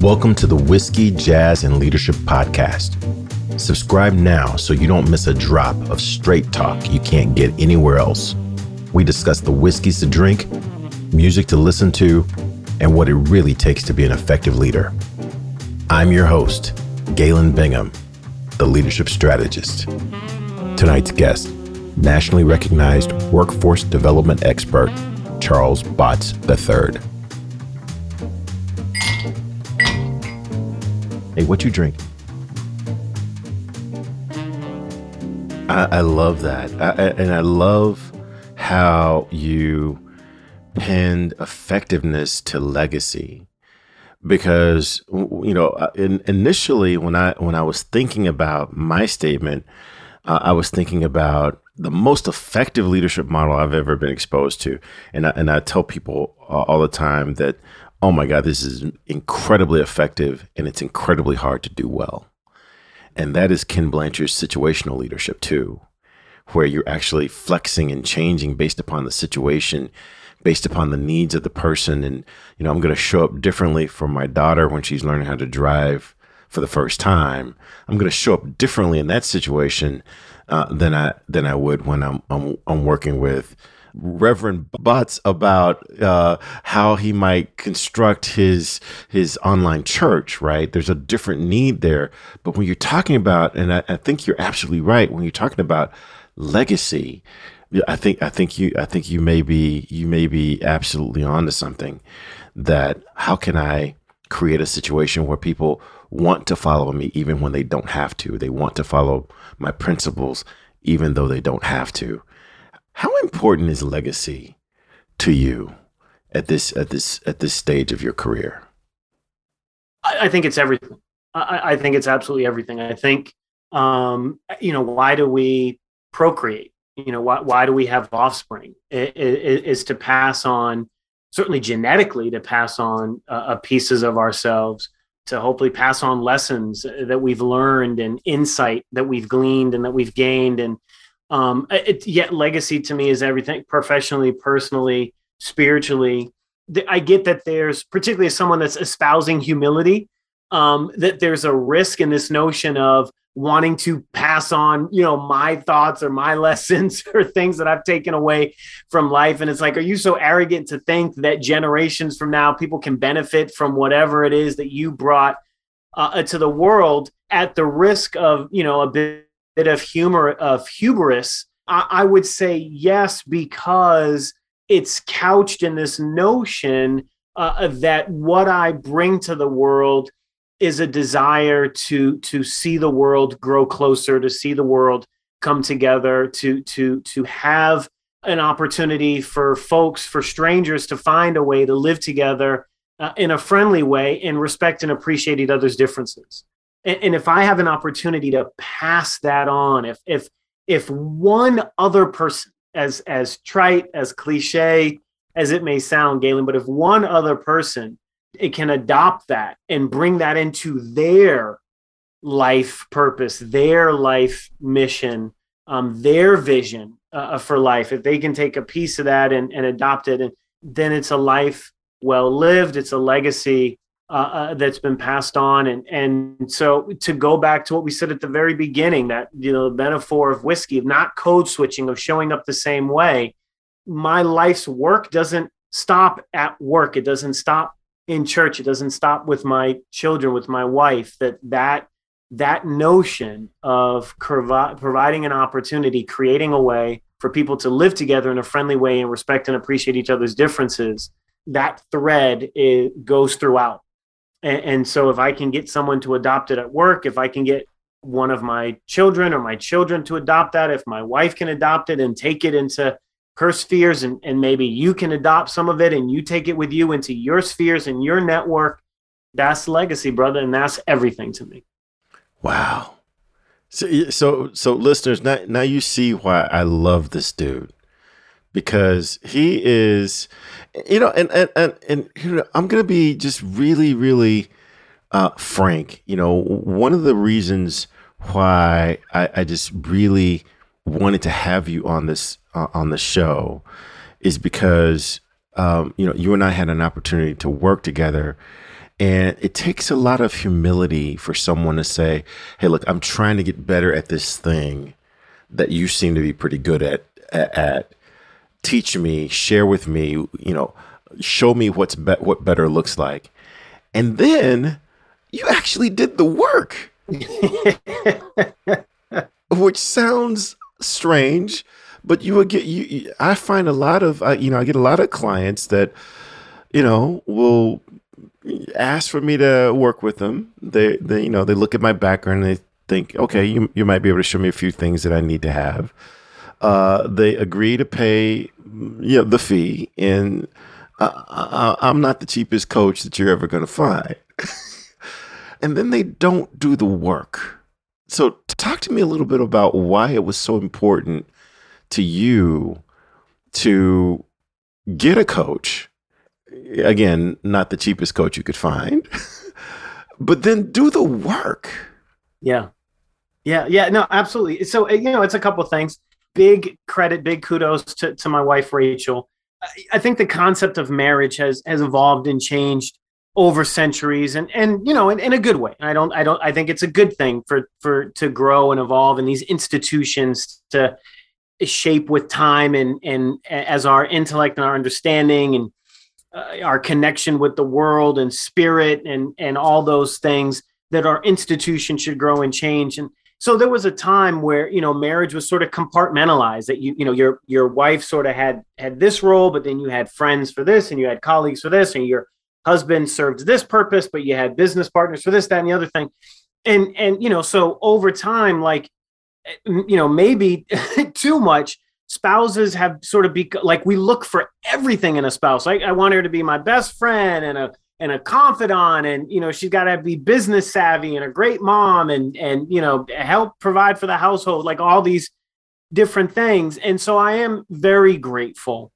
Welcome to the Whiskey, Jazz, and Leadership Podcast. Subscribe now so you don't miss a drop of straight talk you can't get anywhere else. We discuss the whiskeys to drink, music to listen to, and what it really takes to be an effective leader. I'm your host, Galen Bingham, the leadership strategist. Tonight's guest, nationally recognized workforce development expert, Charles Botts III. Hey, what you drink? I, I love that, I, and I love how you pinned effectiveness to legacy. Because you know uh, in, initially when i when i was thinking about my statement uh, i was thinking about the most effective leadership model i've ever been exposed to. And I, and I tell people all the time that oh my God, this is incredibly effective and it's incredibly hard to do well. And that is Ken Blanchard's situational leadership, too, where you're actually flexing and changing based upon the situation, based upon the needs of the person. And, you know, I'm going to show up differently for my daughter when she's learning how to drive for the first time. I'm going to show up differently in that situation uh, than I than I would when I'm I'm, I'm working with Reverend Butts about uh, how he might construct his his online church. Right, there's a different need there. But when you're talking about, and I, I think you're absolutely right when you're talking about legacy. I think I think you I think you may be you may be absolutely onto something. That how can I create a situation where people want to follow me even when they don't have to. They want to follow my principles even though they don't have to. How important is legacy to you at this at this at this stage of your career? I, I think it's everything. I, I, think it's absolutely everything. I think um, you know why do we procreate? You know why why do we have offspring? It, it, is to pass on certainly genetically to pass on uh, pieces of ourselves to hopefully pass on lessons that we've learned and insight that we've gleaned and that we've gained and um, it, yet legacy to me is everything professionally, personally, spiritually. I get that there's particularly as someone that's espousing humility, um, that there's a risk in this notion of wanting to pass on, you know, my thoughts or my lessons or things that I've taken away from life. And it's like, are you so arrogant to think that generations from now people can benefit from whatever it is that you brought uh, to the world at the risk of, you know, a bit bit of humor of hubris I, I would say yes because it's couched in this notion uh, that what i bring to the world is a desire to to see the world grow closer to see the world come together to to to have an opportunity for folks for strangers to find a way to live together uh, in a friendly way and respect and appreciate each other's differences and, and if I have an opportunity to pass that on, if if if one other person, as as trite, as cliche as it may sound, Galen, but if one other person it can adopt that and bring that into their life purpose, their life mission, um, their vision uh, for life, if they can take a piece of that and, and adopt it, and then it's a life well lived, it's a legacy uh, uh, that's been passed on. And and so to go back to what we said at the very beginning that you know the metaphor of whiskey of not code switching of showing up the same way my life's work doesn't stop at work. It doesn't stop in church. It doesn't stop with my children with my wife that that that notion of provi- providing an opportunity creating a way for people to live together in a friendly way and respect and appreciate each other's differences that thread goes throughout and, and so if I can get someone to adopt it at work, if I can get one of my children or my children to adopt that, if my wife can adopt it and take it into her spheres and, and maybe you can adopt some of it and you take it with you into your spheres and your network that's legacy brother and that's everything to me. Wow. So so so listeners now now you see why i love this dude because he is you know and and and, and i'm gonna be just really really uh, frank you know one of the reasons why I, I just really wanted to have you on this uh, on the show is because um, you know you and I had an opportunity to work together, and it takes a lot of humility for someone to say, "Hey, look, I'm trying to get better at this thing that you seem to be pretty good at." At teach me, share with me, you know, show me what's be- what better looks like, and then you actually did the work. which sounds strange, but you would get you. you I find a lot of uh, you know I get a lot of clients that you know will ask for me to work with them. They they you know they look at my background and they think okay you you might be able to show me a few things that I need to have. Uh, they agree to pay you know the fee and. I, I'm not the cheapest coach that you're ever going to find. and then they don't do the work. So, talk to me a little bit about why it was so important to you to get a coach. Again, not the cheapest coach you could find, but then do the work. Yeah. Yeah. Yeah. No, absolutely. So, you know, it's a couple things. Big credit, big kudos to, to my wife, Rachel. I think the concept of marriage has has evolved and changed over centuries and and you know in, in a good way i don't i don't i think it's a good thing for for to grow and evolve and these institutions to shape with time and and as our intellect and our understanding and uh, our connection with the world and spirit and and all those things that our institution should grow and change and so there was a time where you know marriage was sort of compartmentalized that you you know your your wife sort of had had this role but then you had friends for this and you had colleagues for this and your husband served this purpose, but you had business partners for this, that, and the other thing. And and you know, so over time, like eh, you know, maybe too much, spouses have sort of become like we look for everything in a spouse. Like I want her to be my best friend and a and a confidant and you know she's got to be business savvy and a great mom and and you know help provide for the household like all these different things and so i am very grateful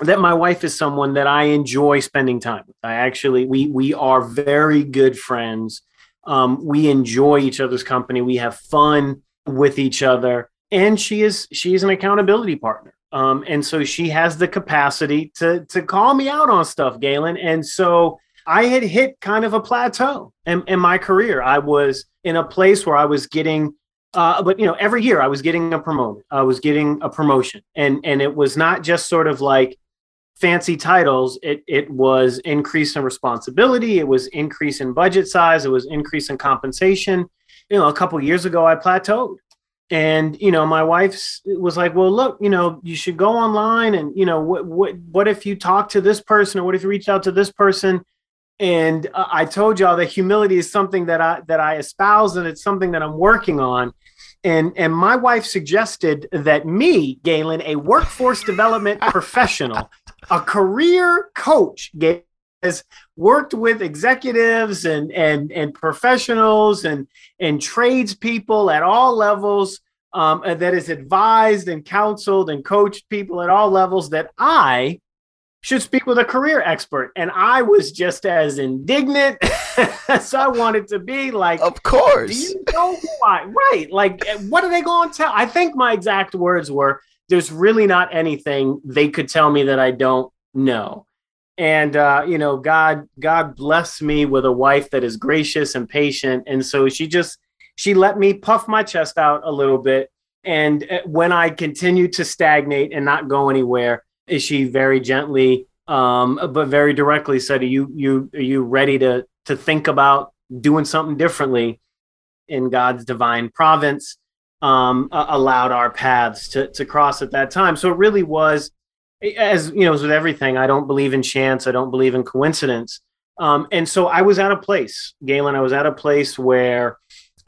that my wife is someone that I enjoy spending time with. I actually we we are very good friends. Um, we enjoy each other's company. We have fun with each other, and she is she is an accountability partner. Um, and so she has the capacity to to call me out on stuff, Galen. And so I had hit kind of a plateau in, in my career. I was in a place where I was getting uh, but you know every year i was getting a promotion i was getting a promotion and and it was not just sort of like fancy titles, it it was increase in responsibility, it was increase in budget size, it was increase in compensation. You know, a couple years ago, I plateaued, and you know, my wife was like, "Well, look, you know, you should go online, and you know, what what what if you talk to this person, or what if you reach out to this person?" And uh, I told y'all that humility is something that I that I espouse, and it's something that I'm working on and and my wife suggested that me, Galen, a workforce development professional, a career coach, has worked with executives and and and professionals and and tradespeople at all levels. Um, that is advised and counseled and coached people at all levels. That I should speak with a career expert. And I was just as indignant as I wanted to be. Like, of course. Do you know why? Right. Like, what are they going to tell? I think my exact words were there's really not anything they could tell me that I don't know. And uh, you know, God, God bless me with a wife that is gracious and patient. And so she just she let me puff my chest out a little bit. And uh, when I continued to stagnate and not go anywhere, she very gently um, but very directly said, "Are you you are you ready to to think about doing something differently?" In God's divine province, um, allowed our paths to to cross at that time. So it really was, as you know, as with everything, I don't believe in chance. I don't believe in coincidence. Um, and so I was at a place, Galen. I was at a place where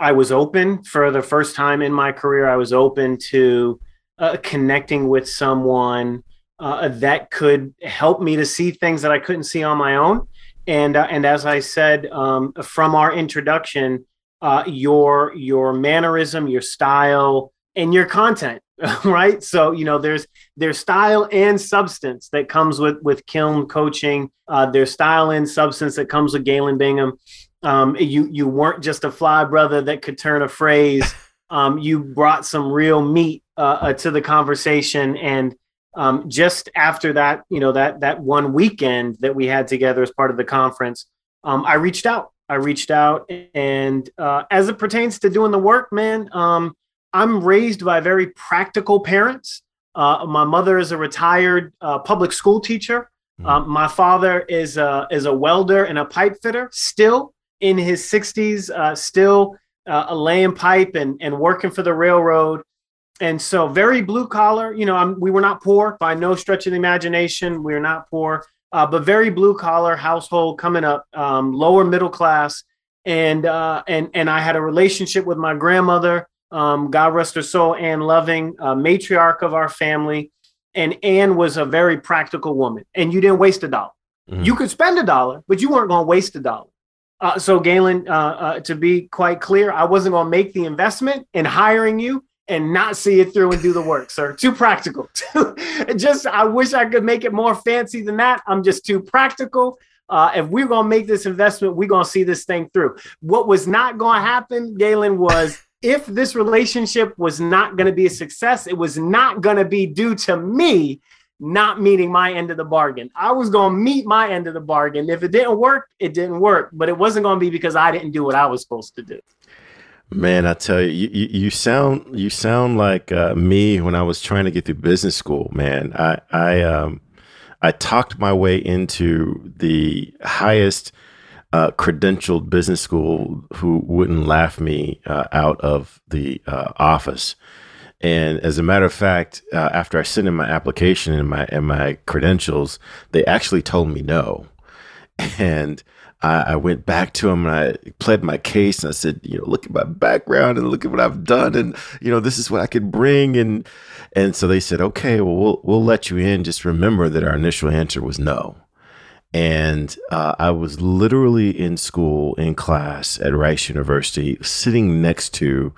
I was open for the first time in my career. I was open to uh, connecting with someone uh, that could help me to see things that I couldn't see on my own. And uh, and as I said um, from our introduction, uh, your your mannerism, your style, and your content, right? So you know, there's there's style and substance that comes with with Kiln coaching. Uh, there's style and substance that comes with Galen Bingham. Um, you you weren't just a fly brother that could turn a phrase. Um, you brought some real meat uh, uh, to the conversation, and um, just after that, you know that that one weekend that we had together as part of the conference, um, I reached out. I reached out, and uh, as it pertains to doing the work, man, um, I'm raised by very practical parents. Uh, my mother is a retired uh, public school teacher. Mm. my father is a is a welder and a pipe fitter, still in his 60s, uh, still uh, laying pipe and and working for the railroad and so very blue collar you know I'm, we were not poor by no stretch of the imagination. We were not poor uh, but very blue collar household coming up um, lower middle class. And uh, and and i had a relationship with my grandmother um, god rest her soul anne loving uh, matriarch of our family. And anne was a very practical woman. And you didn't waste a dollar. Mm-hmm. you could spend a dollar but you weren't going to waste a dollar. Uh, so galen uh, uh, to be quite clear i wasn't going to make the investment in hiring you and not see it through and do the work, sir. Too practical. just I wish I could make it more fancy than that. I'm just too practical. Uh, if we're gonna make this investment, we're gonna see this thing through. What was not gonna happen, Galen, was if this relationship was not gonna be a success, it was not gonna be due to me not meeting my end of the bargain. I was gonna meet my end of the bargain. If it didn't work, it didn't work, but it wasn't gonna be because I didn't do what I was supposed to do. Man, I tell you, you, you sound you sound like uh, me when I was trying to get through business school. Man, I I um I talked my way into the highest uh, credentialed business school who wouldn't laugh me uh, out of the uh, office. And as a matter of fact, uh, after I sent in my application and my and my credentials, they actually told me no. And I, I, went back to him and I pled my case and I said, you know, look at my background and look at what I've done and you know this is what I could bring and and so they said, okay, well we'll we'll let you in. Just remember that our initial answer was no. And uh, I was literally in school in class at Rice University, sitting next to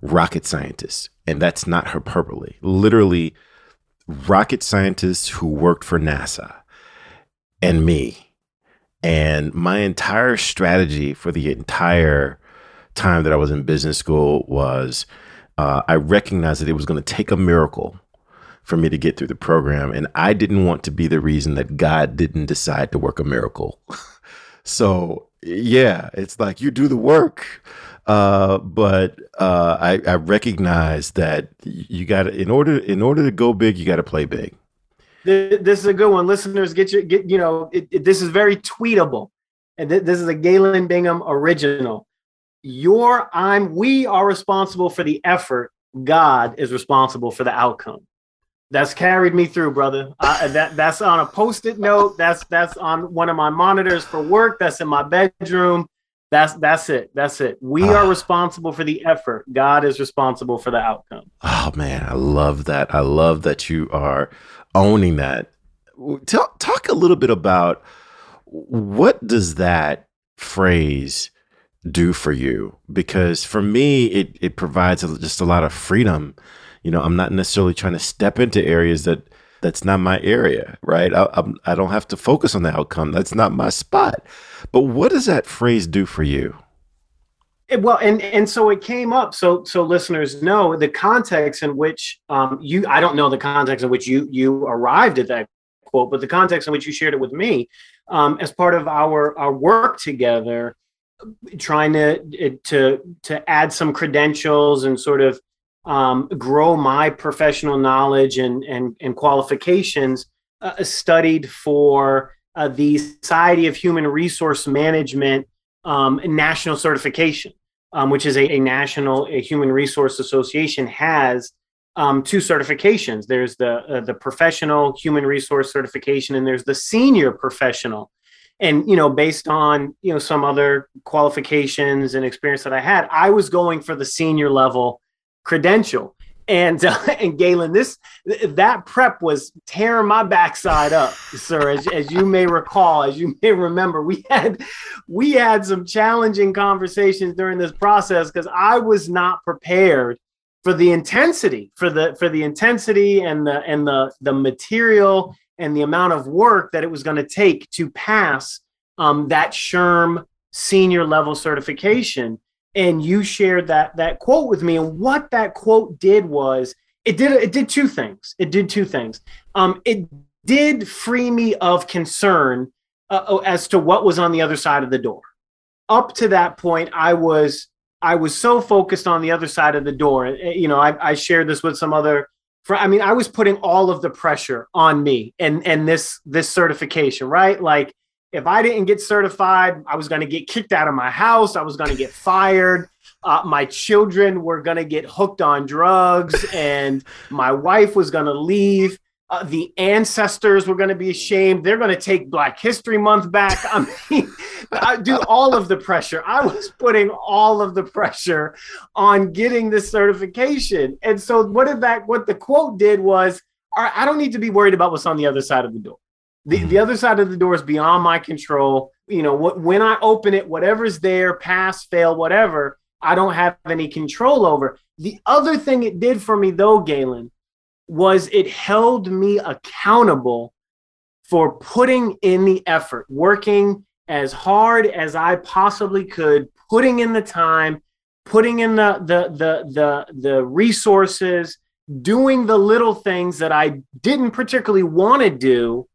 rocket scientists, and that's not hyperbole. Literally, rocket scientists who worked for NASA, and me and my entire strategy for the entire time that I was in business school was uh, I recognized that it was going to take a miracle for me to get through the program. And I didn't want to be the reason that God didn't decide to work a miracle. so, yeah, it's like you do the work. Uh, but uh, I, I recognize that you got to, in order, in order to go big, you got to play big this is a good one. Listeners, get your get you know it, it, this is very tweetable, and th- this is a Galen Bingham original. Your I'm we are responsible for the effort. God is responsible for the outcome. That's carried me through, brother. I, that that's on a post-it note. That's that's on one of my monitors for work. That's in my bedroom. That's that's it. That's it. We ah. are responsible for the effort. God is responsible for the outcome. Oh man, I love that. I love that you are owning that. Talk, talk a little bit about what does that phrase do for you? Because for me, it it provides just a lot of freedom. You know, I'm not necessarily trying to step into areas that that's not my area, right? I, I'm, I don't have to focus on the outcome. That's not my spot. But what does that phrase do for you? Well, and and so it came up. So so listeners know the context in which um, you. I don't know the context in which you you arrived at that quote, but the context in which you shared it with me um, as part of our our work together, trying to to to add some credentials and sort of um, grow my professional knowledge and and, and qualifications. Uh, studied for uh, the Society of Human Resource Management um, national certification, um, which is a, a national a human resource association has um, two certifications. There's the uh, the professional human resource certification, and there's the senior professional. And you know, based on you know some other qualifications and experience that I had, I was going for the senior level credential. And uh, and Galen, this that prep was tearing my backside up, sir. As, as you may recall, as you may remember, we had we had some challenging conversations during this process because I was not prepared for the intensity, for the for the intensity and the and the the material and the amount of work that it was going to take to pass um, that SHRM senior level certification and you shared that that quote with me and what that quote did was it did it did two things. It did two things. Um it did free me of concern uh, oh, as to what was on the other side of the door. Up to that point i was i was so focused on the other side of the door you know i, I shared this with some other i mean i was putting all of the pressure on me and and this this certification right? Like if I didn't get certified, I was going to get kicked out of my house. I was going to get fired. Uh, my children were going to get hooked on drugs, and my wife was going to leave. Uh, the ancestors were going to be ashamed. They're going to take Black History Month back. I mean, I do all of the pressure. I was putting all of the pressure on getting this certification. And so, what did that? What the quote did was, all right, I don't need to be worried about what's on the other side of the door. The, mm-hmm. the other side of the door is beyond my control. You know, what, when I open it, whatever's there, pass, fail, whatever, I don't have any control over. The other thing it did for me, though, Galen, was it held me accountable for putting in the effort, working as hard as I possibly could, putting in the time, putting in the the the the, the resources, doing the little things that I didn't particularly want to do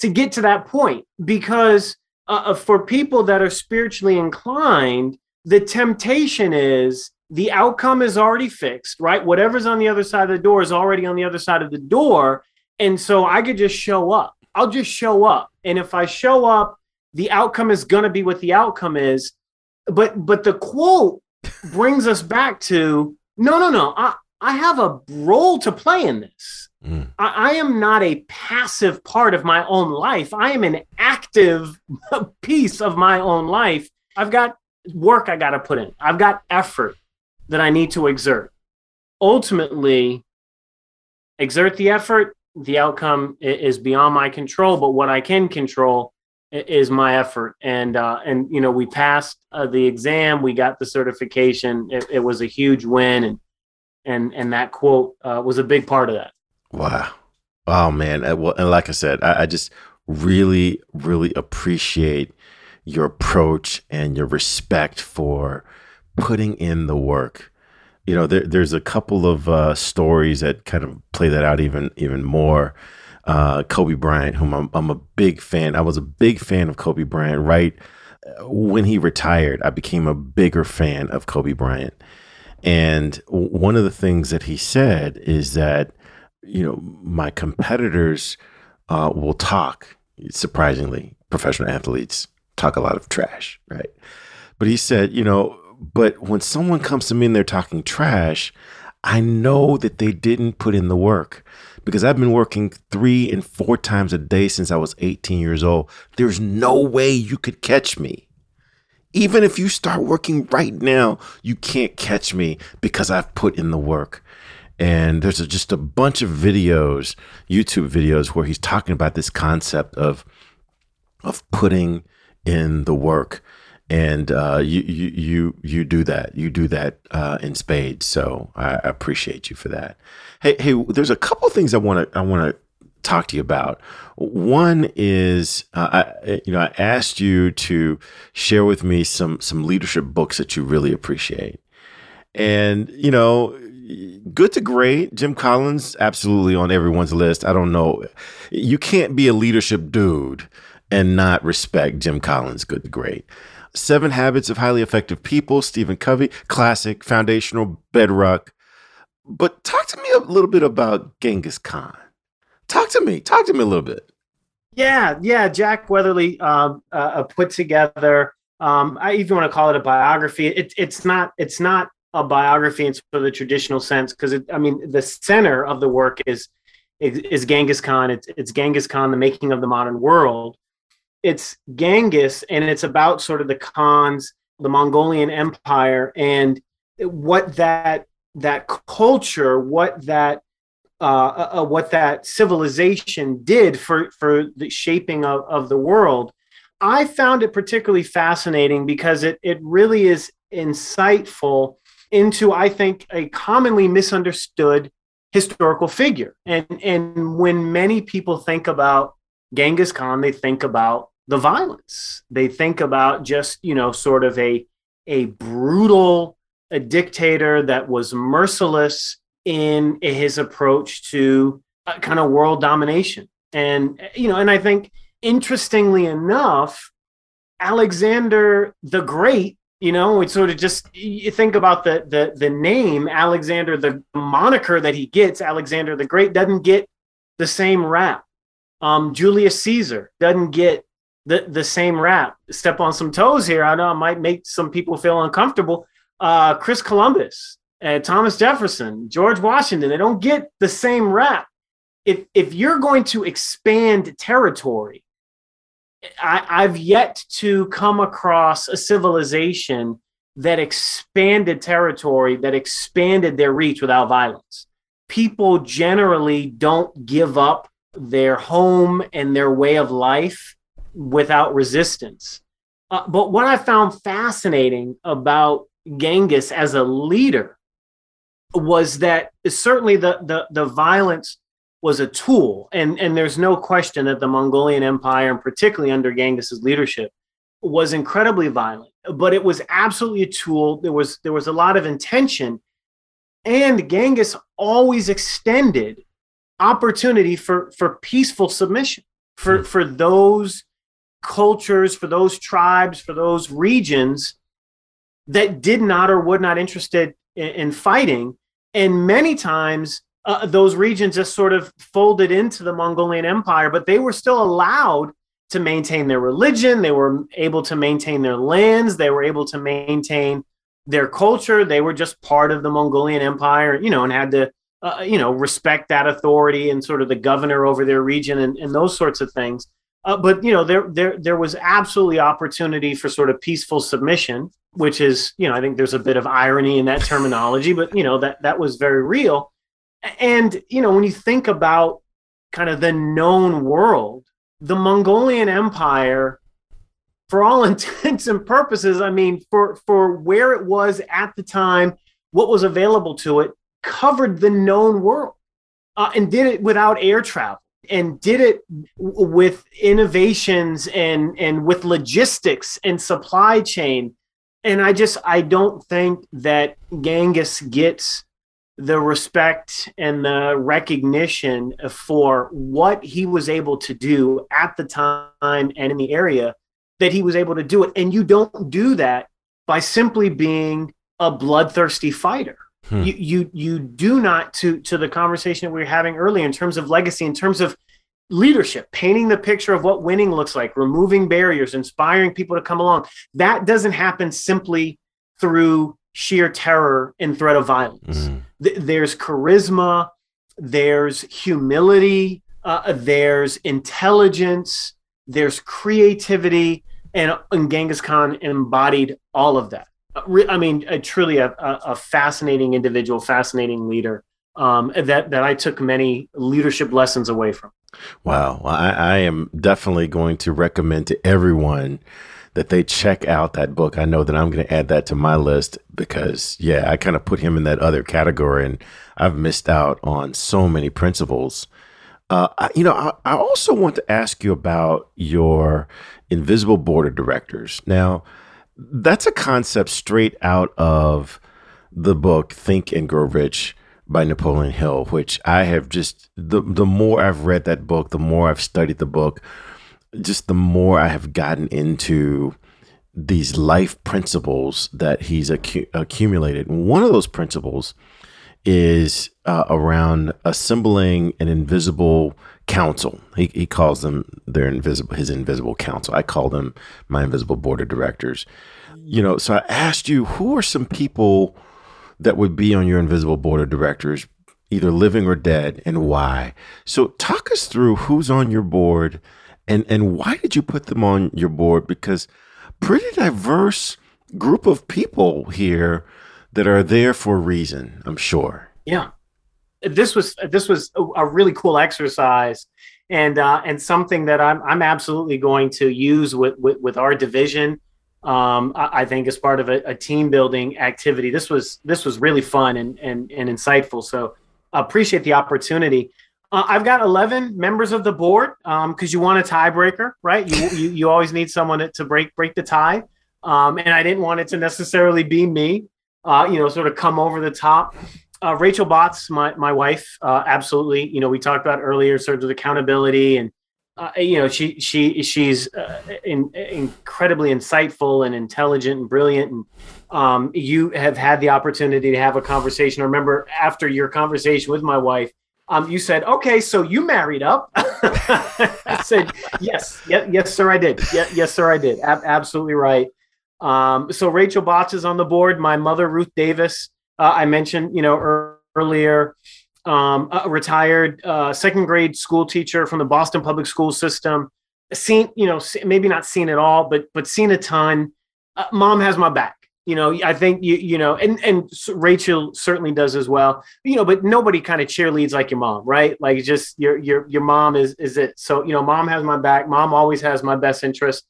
to get to that point because uh, uh, for people that are spiritually inclined, the temptation is the outcome is already fixed, right? Whatever's on the other side of the door is already on the other side of the door. And so I could just show up. I'll just show up. And if I show up, the outcome is going to be what the outcome is. But but the quote brings us back to no, no, no. I, I have a role to play in this. Mm. I, I, am not a passive part of my own life. I am an active piece of my own life. I've got work I got to put in, I've got effort that I need to exert. Ultimately, exert the effort, the outcome is beyond my control, but what I can control is my effort and uh, and you know we passed uh, the exam we got the certification it, it, was a huge win and and and that quote uh, was a big part of that Wow. Oh man. Uh, well, and like I said, I, I just really, really appreciate your approach and your respect for putting in the work. You know, there, there's a couple of uh, stories that kind of play that out even even more. Uh, Kobe Bryant, whom I'm, I'm a big fan. I was a big fan of Kobe Bryant. Right uh, when he retired, I became a bigger fan of Kobe Bryant. And one of the things that he said is that you know, my competitors uh, will talk. Surprisingly, professional athletes talk a lot of trash, right? But he said, you know, but when someone comes to me and they're talking trash, I know that they didn't put in the work because I've been working three and four times a day since I was 18 years old. There's no way you could catch me. Even if you start working right now, you can't catch me because I've put in the work and there's just a bunch of videos, YouTube videos, where he's talking about this concept of of putting in the work, and uh, you you you you do that. You do that uh, in spades. So I appreciate you for that. Hey hey, there's a couple things I want to I want to talk to you about. One is, uh, I, you know, I asked you to share with me some some leadership books that you really appreciate, and you know, good to great. Jim Collins, absolutely on everyone's list. I don't know. You can't be a leadership dude and not respect Jim Collins, good to great. Seven Habits of Highly Effective People, Stephen Covey, classic, foundational, bedrock. But talk to me a little bit about Genghis Khan. Talk to me. Talk to me a little bit. Yeah, yeah. Jack Weatherford um, uh, uh, put together. Um, I even want to call it a biography. It, it's not. It's not a biography in sort of the traditional sense because I mean the center of the work is is, Genghis Khan. It's it's Genghis Khan, the making of the modern world. It's Genghis, and it's about sort of the Khans, the Mongolian Empire, and what that that culture, what that uh, uh, uh, what that civilization did for for the shaping of, of the world. I found it particularly fascinating because it it really is insightful into I think a commonly misunderstood historical figure. And and when many people think about Genghis Khan, they think about the violence. They think about just, you know, sort of a a brutal a dictator that was merciless in his approach to uh, kind of world domination. And you know, and I think interestingly enough, Alexander the Great you know, it's sort of just you think about the the the name Alexander, the moniker that he gets, Alexander the Great, doesn't get the same rap. Um, Julius Caesar doesn't get the the same rap. Step on some toes here. I know I might make some people feel uncomfortable. Uh, Chris Columbus, uh, Thomas Jefferson, George Washington, they don't get the same rap. If if you're going to expand territory, I, I've yet to come across a civilization that expanded territory, that expanded their reach without violence. People generally don't give up their home and their way of life without resistance. Uh, but what I found fascinating about Genghis as a leader was that certainly the, the, the violence was a tool. And, and there's no question that the Mongolian Empire, and particularly under Genghis's leadership, was incredibly violent. But it was absolutely a tool. There was there was a lot of intention, and Genghis always extended opportunity for for peaceful submission for mm. for those cultures, for those tribes, for those regions that did not or would not interested in, in fighting. And many times uh, those regions just sort of folded into the Mongolian Empire, but they were still allowed to maintain their religion. They were able to maintain their lands. They were able to maintain their culture. They were just part of the Mongolian Empire, you know, and had to, uh, you know, respect that authority and sort of the governor over their region and, and those sorts of things. Uh, but you know, there there there was absolutely opportunity for sort of peaceful submission, which is, you know, I think there's a bit of irony in that terminology, but you know that that was very real. And, you know, when you think about kind of the known world, the Mongolian Empire, for all intents and purposes, I mean, for, for where it was at the time, what was available to it, covered the known world uh, and did it without air travel and did it with innovations and, and with logistics and supply chain. And I just, I don't think that Genghis gets the respect and the recognition for what he was able to do at the time and in the area that he was able to do it. And you don't do that by simply being a bloodthirsty fighter. Hmm. You, you you do not to to the conversation that we were having earlier in terms of legacy, in terms of leadership, painting the picture of what winning looks like, removing barriers, inspiring people to come along. That doesn't happen simply through sheer terror and threat of violence. Mm-hmm. Th- there's charisma, there's humility, uh, there's intelligence, there's creativity, and, and Genghis Khan embodied all of that. Uh, I mean, a, truly a, a, fascinating individual, fascinating leader um, that that I took many leadership lessons away from. Wow, I, I am definitely going to recommend to everyone that they check out that book. I know that I'm going to add that to my list because, yeah, I kind of put him in that other category and I've missed out on so many principles. Uh, I, you know, I, I also want to ask you about your invisible board of directors. Now, that's a concept straight out of the book Think and Grow Rich by Napoleon Hill, which I have just the the more I've read that book, the more I've studied the book, just the more I have gotten into these life principles that he's accu- accumulated. One of those principles is uh, around assembling an invisible council. He, he calls them their invisible his invisible council. I call them my invisible board of directors. You know, so I asked you who are some people that would be on your invisible board of directors, either living or dead, and why. So talk us through who's on your board and and why did you put them on your board? Because pretty diverse group of people here that are there for a reason, I'm sure. Yeah. This was this was a, really cool exercise and uh, and something that I'm I'm absolutely going to use with with, with our division. Um, I, think as part of a, a, team building activity. This was this was really fun and and, and insightful. So appreciate the opportunity. Uh, I've got 11 members of the board because um, you want a tiebreaker, right? You, you, you always need someone to, to break break the tie, um, and I didn't want it to necessarily be me. Uh, you know, sort of come over the top. Uh, Rachel Botts, my my wife, uh, absolutely. You know, we talked about earlier, sort of accountability, and uh, you know, she she she's uh, in, incredibly insightful and intelligent and brilliant. And um, you have had the opportunity to have a conversation. I remember after your conversation with my wife um, you said, okay, so you married up. I said, yes, yes, yes, sir, I did. Yes, yes sir, I did. A- absolutely right. Um, so Rachel Botts is on the board. My mother, Ruth Davis, uh, I mentioned, you know, er- earlier, um, a retired uh, second grade school teacher from the Boston public school system. Seen, you know, maybe not seen it all, but but seen a ton. Uh, mom has my back you know i think you you know and and rachel certainly does as well. You know but nobody kind of cheerleads like your mom right? Like just your your your mom is is it. So you know mom has my back. Mom always has my best interest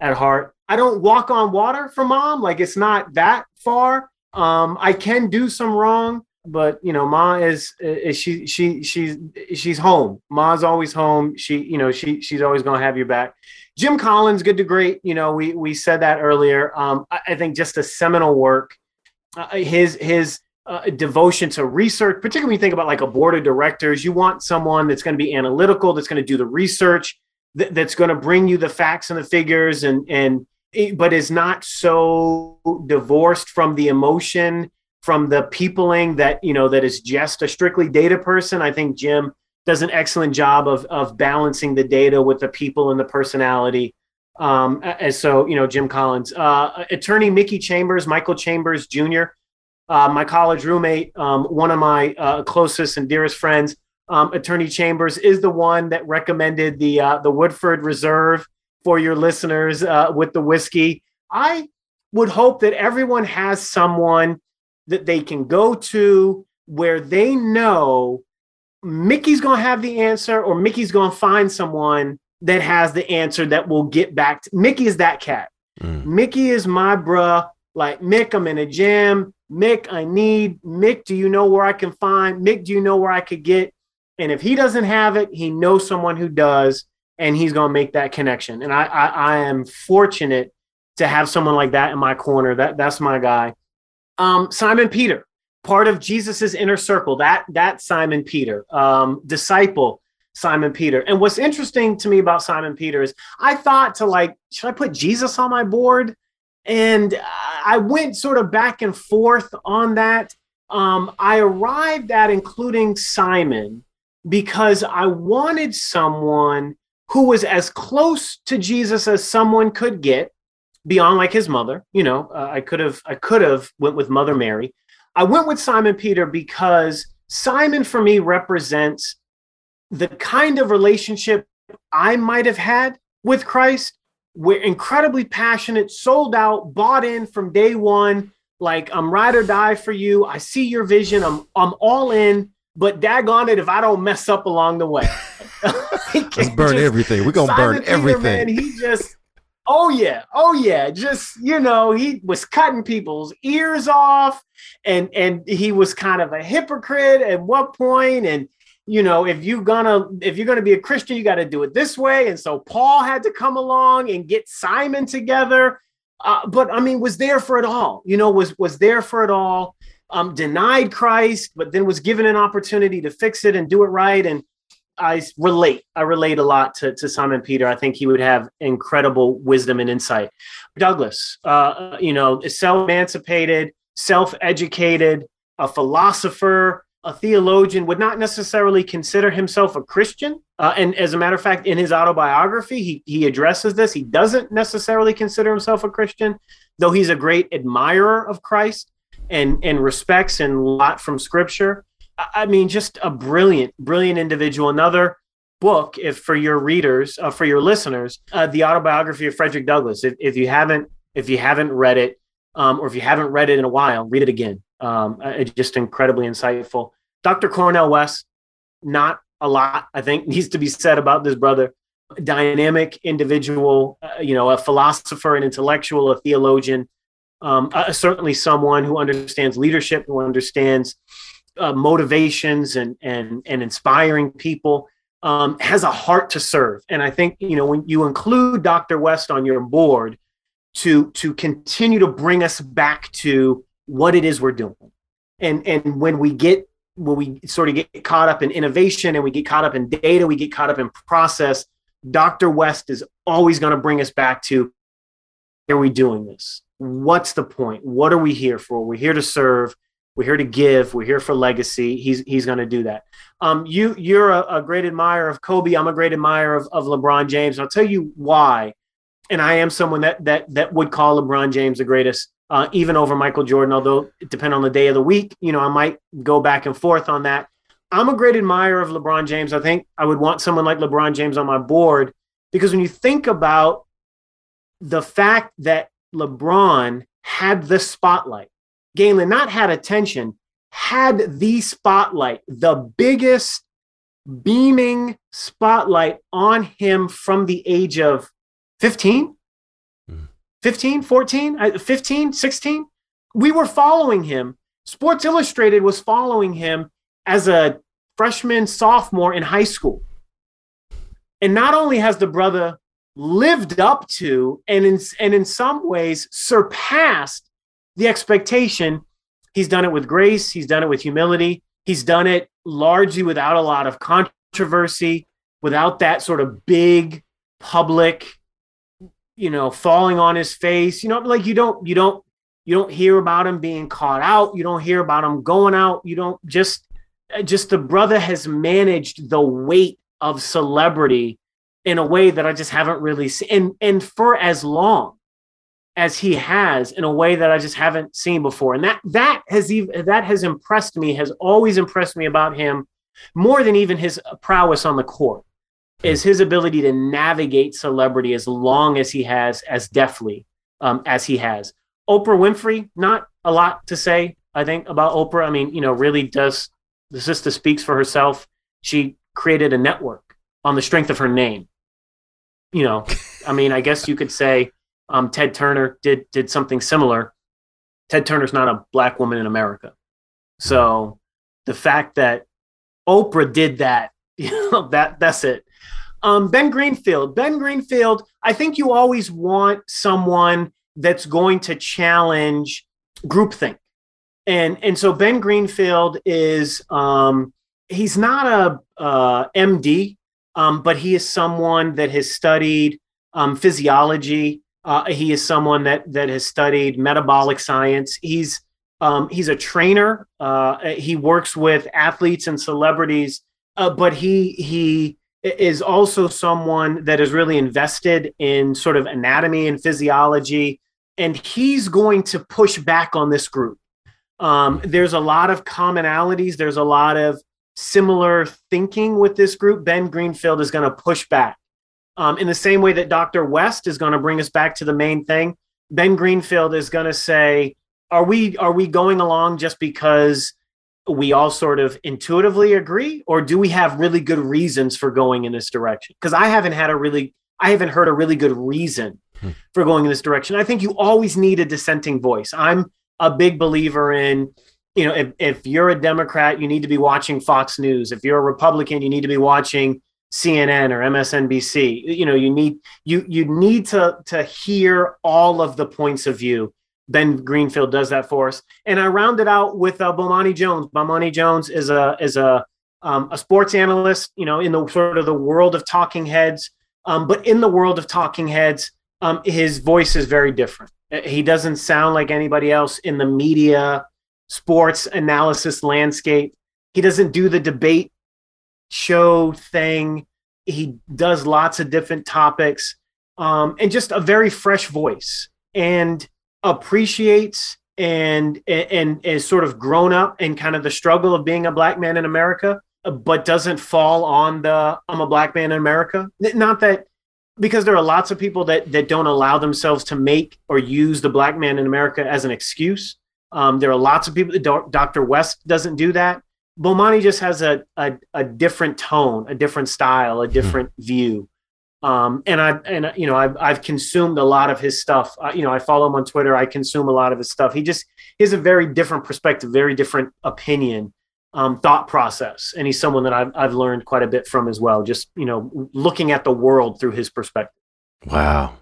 at heart. I don't walk on water for mom like it's not that far. Um i can do some wrong but you know ma is, is she she she's she's home. Ma's always home. She you know she she's always gonna have your back Jim Collins, good to great. You know, we we said that earlier. Um, I, I think just a seminal work. Uh, his his uh, devotion to research, particularly when you think about like a board of directors, you want someone that's going to be analytical, that's going to do the research, th- that's going to bring you the facts and the figures, and and but is not so divorced from the emotion, from the peopling that you know that is just a strictly data person. I think Jim does an excellent job of of balancing the data with the people and the personality. Um, and so, you know, Jim Collins, uh, attorney Mickey Chambers, Michael Chambers Jr., uh, my college roommate, um, one of my uh, closest and dearest friends, um, attorney Chambers is the one that recommended the uh, the Woodford Reserve for your listeners uh, with the whiskey. I would hope that everyone has someone that they can go to where they know Mickey's going to have the answer or Mickey's going to find someone that has the answer that will get back to Mickey is that cat. Mm. Mickey is my bruh. Like Mick, I'm in a jam. Mick, I need Mick. Do you know where I can find Mick? Do you know where I could get? And if he doesn't have it, he knows someone who does, and he's going to make that connection. And I, I, I am fortunate to have someone like that in my corner. That that's my guy. Um, Simon Peter part of Jesus's inner circle. That that Simon Peter, um, disciple Simon Peter. And what's interesting to me about Simon Peter is I thought to like, should I put Jesus on my board? And I went sort of back and forth on that. Um, I arrived at including Simon because I wanted someone who was as close to Jesus as someone could get beyond like his mother you know uh, i could have i could have went with mother mary I went with Simon Peter because Simon for me represents the kind of relationship I might have had with Christ. We're incredibly passionate, sold out, bought in from day one. Like I'm ride or die for you. I see your vision. I'm I'm all in. But daggone it if I don't mess up along the way. Let's burn just, everything. We're gonna Simon burn Peter, everything. Man, he just Oh yeah, oh yeah. Just you know, he was cutting people's ears off, and and he was kind of a hypocrite at one point. And you know, if you're gonna if you're gonna be a Christian, you got to do it this way. And so Paul had to come along and get Simon together. Uh, but I mean, was there for it all. You know, was was there for it all. Um, denied Christ, but then was given an opportunity to fix it and do it right. And I relate. I relate a lot to, to Simon Peter. I think he would have incredible wisdom and insight. Douglass, uh, you know, self-emancipated, self-educated, a philosopher, a theologian, would not necessarily consider himself a Christian. Uh, and as a matter of fact, in his autobiography, he, he addresses this. He doesn't necessarily consider himself a Christian, though he's a great admirer of Christ and, and respects and lot from scripture. I mean, just a brilliant, brilliant individual. Another book, if for your readers, uh, for your listeners, uh, the autobiography of Frederick Douglass. If, if you haven't, if you haven't read it, um, or if you haven't read it in a while, read it again. Um, it's just incredibly insightful. Dr. Cornel West, not a lot, I think, needs to be said about this brother. Dynamic individual, uh, you know, a philosopher, an intellectual, a theologian, um, uh, certainly someone who understands leadership, who understands uh, motivations and and and inspiring people. Um, has a heart to serve, and I think you know when you include Dr. West on your board to to continue to bring us back to what it is we're doing, and and when we get when we sort of get caught up in innovation and we get caught up in data, we get caught up in process. Dr. West is always going to bring us back to are we doing this? What's the point? What are we here for? We're here to serve. We're here to give. We're here for legacy. He's he's going to do that. Um, you you're a, a, great admirer of Kobe. I'm a great admirer of, of LeBron James. I'll tell you why. And I am someone that that that would call LeBron James the greatest uh, even over Michael Jordan. Although it depends on the day of the week, you know, I might go back and forth on that. I'm a great admirer of LeBron James. I think I would want someone like LeBron James on my board because when you think about the fact that LeBron had the spotlight, Galen not had attention, had the spotlight, the biggest beaming spotlight on him from the age of 15 hmm. 15, 14, uh, 15, 16. We were following him. Sports Illustrated was following him as a freshman, sophomore in high school. And not only has the brother lived up to and in, and in some ways surpassed the expectation, he's done it with grace, he's done it with humility, he's done it largely without a lot of controversy, without that sort of big public you know, falling on his face. You know, like you don't you don't you don't hear about him being caught out. You don't hear about him going out. You don't just just the brother has managed the weight of celebrity in a way that I just haven't really seen and and for as long as he has in a way that I just haven't seen before. And that that has even that has impressed me, has always impressed me about him more than even his prowess on the court is his ability to navigate celebrity as long as he has, as deftly um, as he has. Oprah Winfrey, not a lot to say, I think, about Oprah. I mean, you know, really does the sister speaks for herself. She created a network on the strength of her name. You know, I mean, I guess you could say um, Ted Turner did did something similar. Ted Turner's not a black woman in America, so the fact that Oprah did that, you know, that that's it. Um, ben Greenfield. Ben Greenfield, I think you always want someone that's going to challenge groupthink. And, and so Ben Greenfield is, um, he's not a uh, MD, um, but he is someone that has studied um, physiology. Uh, he is someone that, that has studied metabolic science. He's, um, he's a trainer. Uh, he works with athletes and celebrities, uh, but he, he, is also someone that is really invested in sort of anatomy and physiology, and he's going to push back on this group. Um, there's a lot of commonalities, there's a lot of similar thinking with this group. Ben Greenfield is going to push back. Um, in the same way that Dr. West is going to bring us back to the main thing, Ben Greenfield is going to say, are we are we going along just because we all sort of intuitively agree or do we have really good reasons for going in this direction because i haven't had a really i haven't heard a really good reason hmm. for going in this direction i think you always need a dissenting voice i'm a big believer in you know if, if you're a democrat you need to be watching fox news if you're a republican you need to be watching cnn or msnbc you know you need you you need to to hear all of the points of view Ben Greenfield does that for us. And I round it out with uh, Bomani Jones. Bomani Jones is a is a um, a sports analyst, you know, in the sort of the world of talking heads. Um, but in the world of talking heads, um, his voice is very different. Uh, he doesn't sound like anybody else in the media, sports analysis landscape. He doesn't do the debate show thing. He does lots of different topics um, and just a very fresh voice. And appreciates and and is sort of grown up in kind of the struggle of being a black man in America, but doesn't fall on the I'm a black man in America. Not that because there are lots of people that that don't allow themselves to make or use the black man in America as an excuse. Um, there are lots of people that. Dr. West doesn't do that. Bomani just has a, a, a different tone, a different style, a different mm-hmm. view. Um, and I and you know I've I've consumed a lot of his stuff. Uh, you know I follow him on Twitter. I consume a lot of his stuff. He just he has a very different perspective, very different opinion, um, thought process, and he's someone that I've I've learned quite a bit from as well. Just you know looking at the world through his perspective. Wow,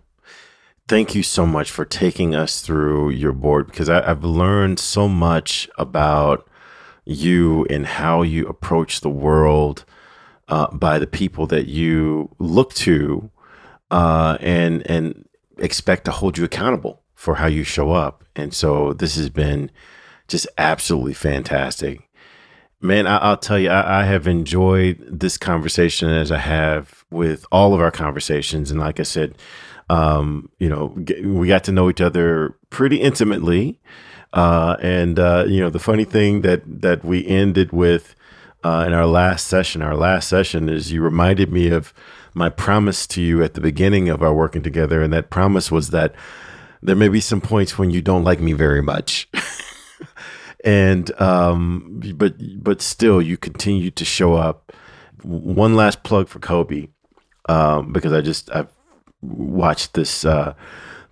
thank you so much for taking us through your board because I, I've learned so much about you and how you approach the world uh, by the people that you look to uh, and and expect to hold you accountable for how you show up. And so this has been just absolutely fantastic. Man, I, will tell you, I, I, have enjoyed this conversation as I have with all of our conversations. And like I said, um, you know, we got to know each other pretty intimately. Uh, and uh, you know, the funny thing that that we ended with uh, in our last session, our last session is you reminded me of my promise to you at the beginning of our working together, and that promise was that there may be some points when you don't like me very much. and um, but but still you continue to show up. One last plug for Kobe, um, because I just I've watched this uh,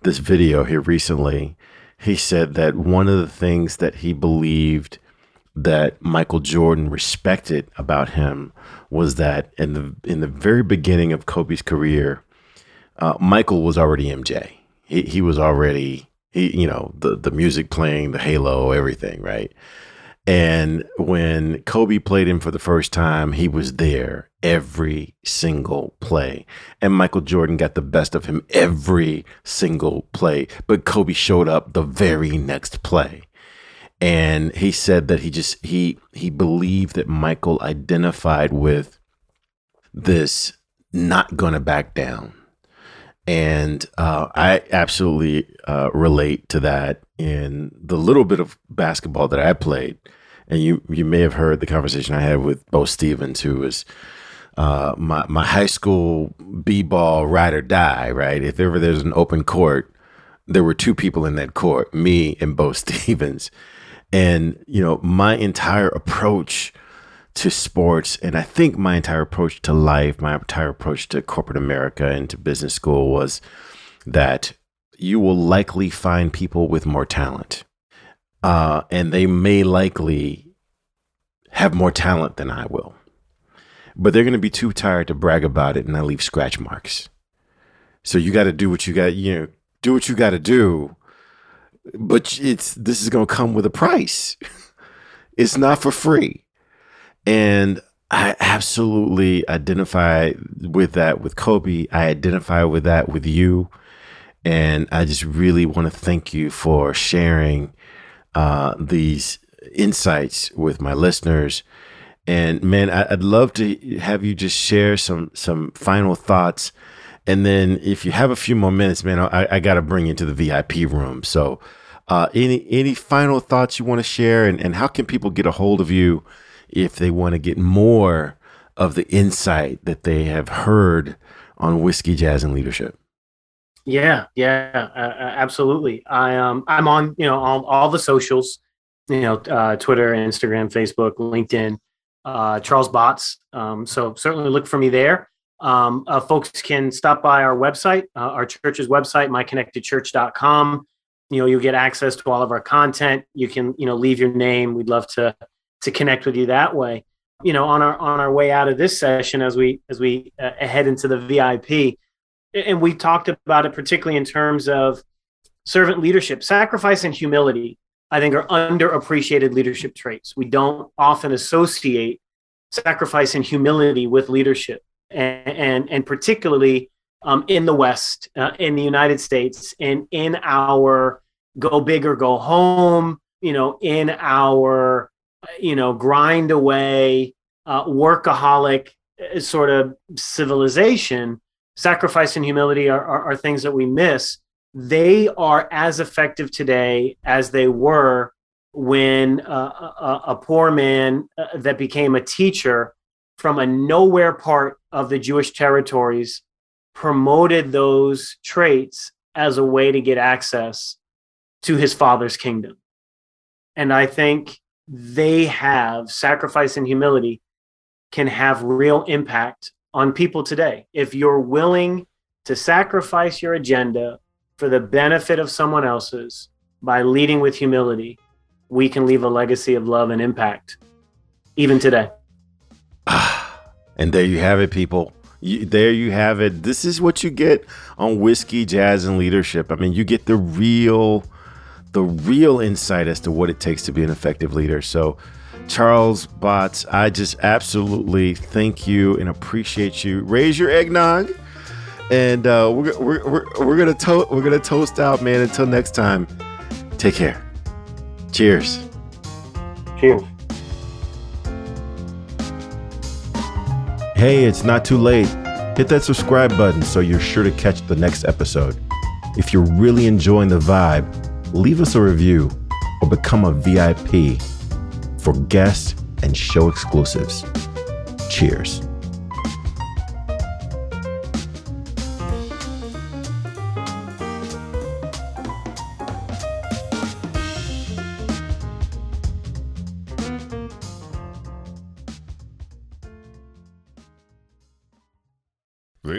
this video here recently, he said that one of the things that he believed that Michael Jordan respected about him was that in the in the very beginning of Kobe's career, uh, Michael was already MJ. He he was already he you know the the music playing, the halo, everything, right? And when Kobe played him for the first time, he was there every single play. And Michael Jordan got the best of him every single play. But Kobe showed up the very next play. And he said that he just he he believed that Michael identified with this not gonna back down. And uh, I absolutely uh, relate to that in the little bit of basketball that I played and you you may have heard the conversation I had with Bo Stevens, who was uh, my my high school b ball ride or die. Right, if ever there's an open court, there were two people in that court, me and Bo Stevens, and you know my entire approach to sports, and I think my entire approach to life, my entire approach to corporate America and to business school was that you will likely find people with more talent uh, and they may likely have more talent than I will. But they're going to be too tired to brag about it and not leave scratch marks. So you got to do what you got, you know, do what you got to do. But it's this is going to come with a price. it's not for free. And I absolutely identify with that with Kobe. I identify with that with you. And I just really want to thank you for sharing uh, these insights with my listeners. And man, I'd love to have you just share some some final thoughts. And then if you have a few more minutes, man, I, I got to bring you to the VIP room. So, uh, any any final thoughts you want to share, and, and how can people get a hold of you if they want to get more of the insight that they have heard on whiskey, jazz, and leadership? Yeah, yeah, uh, absolutely. I um I'm on you know all, all the socials, you know uh, Twitter, Instagram, Facebook, LinkedIn, uh, Charles Botts. Um, so certainly look for me there. Um, uh, folks can stop by our website, uh, our church's website, myconnectedchurch.com. You know, you'll get access to all of our content. You can, you know, leave your name. We'd love to to connect with you that way. You know, on our on our way out of this session, as we as we uh, head into the VIP, and we talked about it particularly in terms of servant leadership, sacrifice and humility. I think are underappreciated leadership traits. We don't often associate sacrifice and humility with leadership, and and, and particularly um, in the West, uh, in the United States, and in our go big or go home, you know, in our you know grind away, uh, workaholic uh, sort of civilization sacrifice and humility are, are, are things that we miss. They are as effective today as they were when uh, a, a, poor man uh, that became a teacher from a nowhere part of the Jewish territories promoted those traits as a way to get access to his father's kingdom. And I think they have sacrifice and humility can have real impact on people today. If you're willing to sacrifice your agenda for the benefit of someone else's by leading with humility, we can leave a legacy of love and impact even today. and there you have it, people. You, there you have it. This is what you get on whiskey, jazz, and leadership. I mean, you get the real, the real insight as to what it takes to be an effective leader. So, Charles Botts, I just absolutely thank you and appreciate you. Raise your eggnog, and uh, we're, we're, we're, we're gonna to- we're gonna toast out, man. Until next time, take care. Cheers. Cheers. Hey, it's not too late. Hit that subscribe button so you're sure to catch the next episode. If you're really enjoying the vibe, leave us a review or become a VIP for guest and show exclusives. Cheers.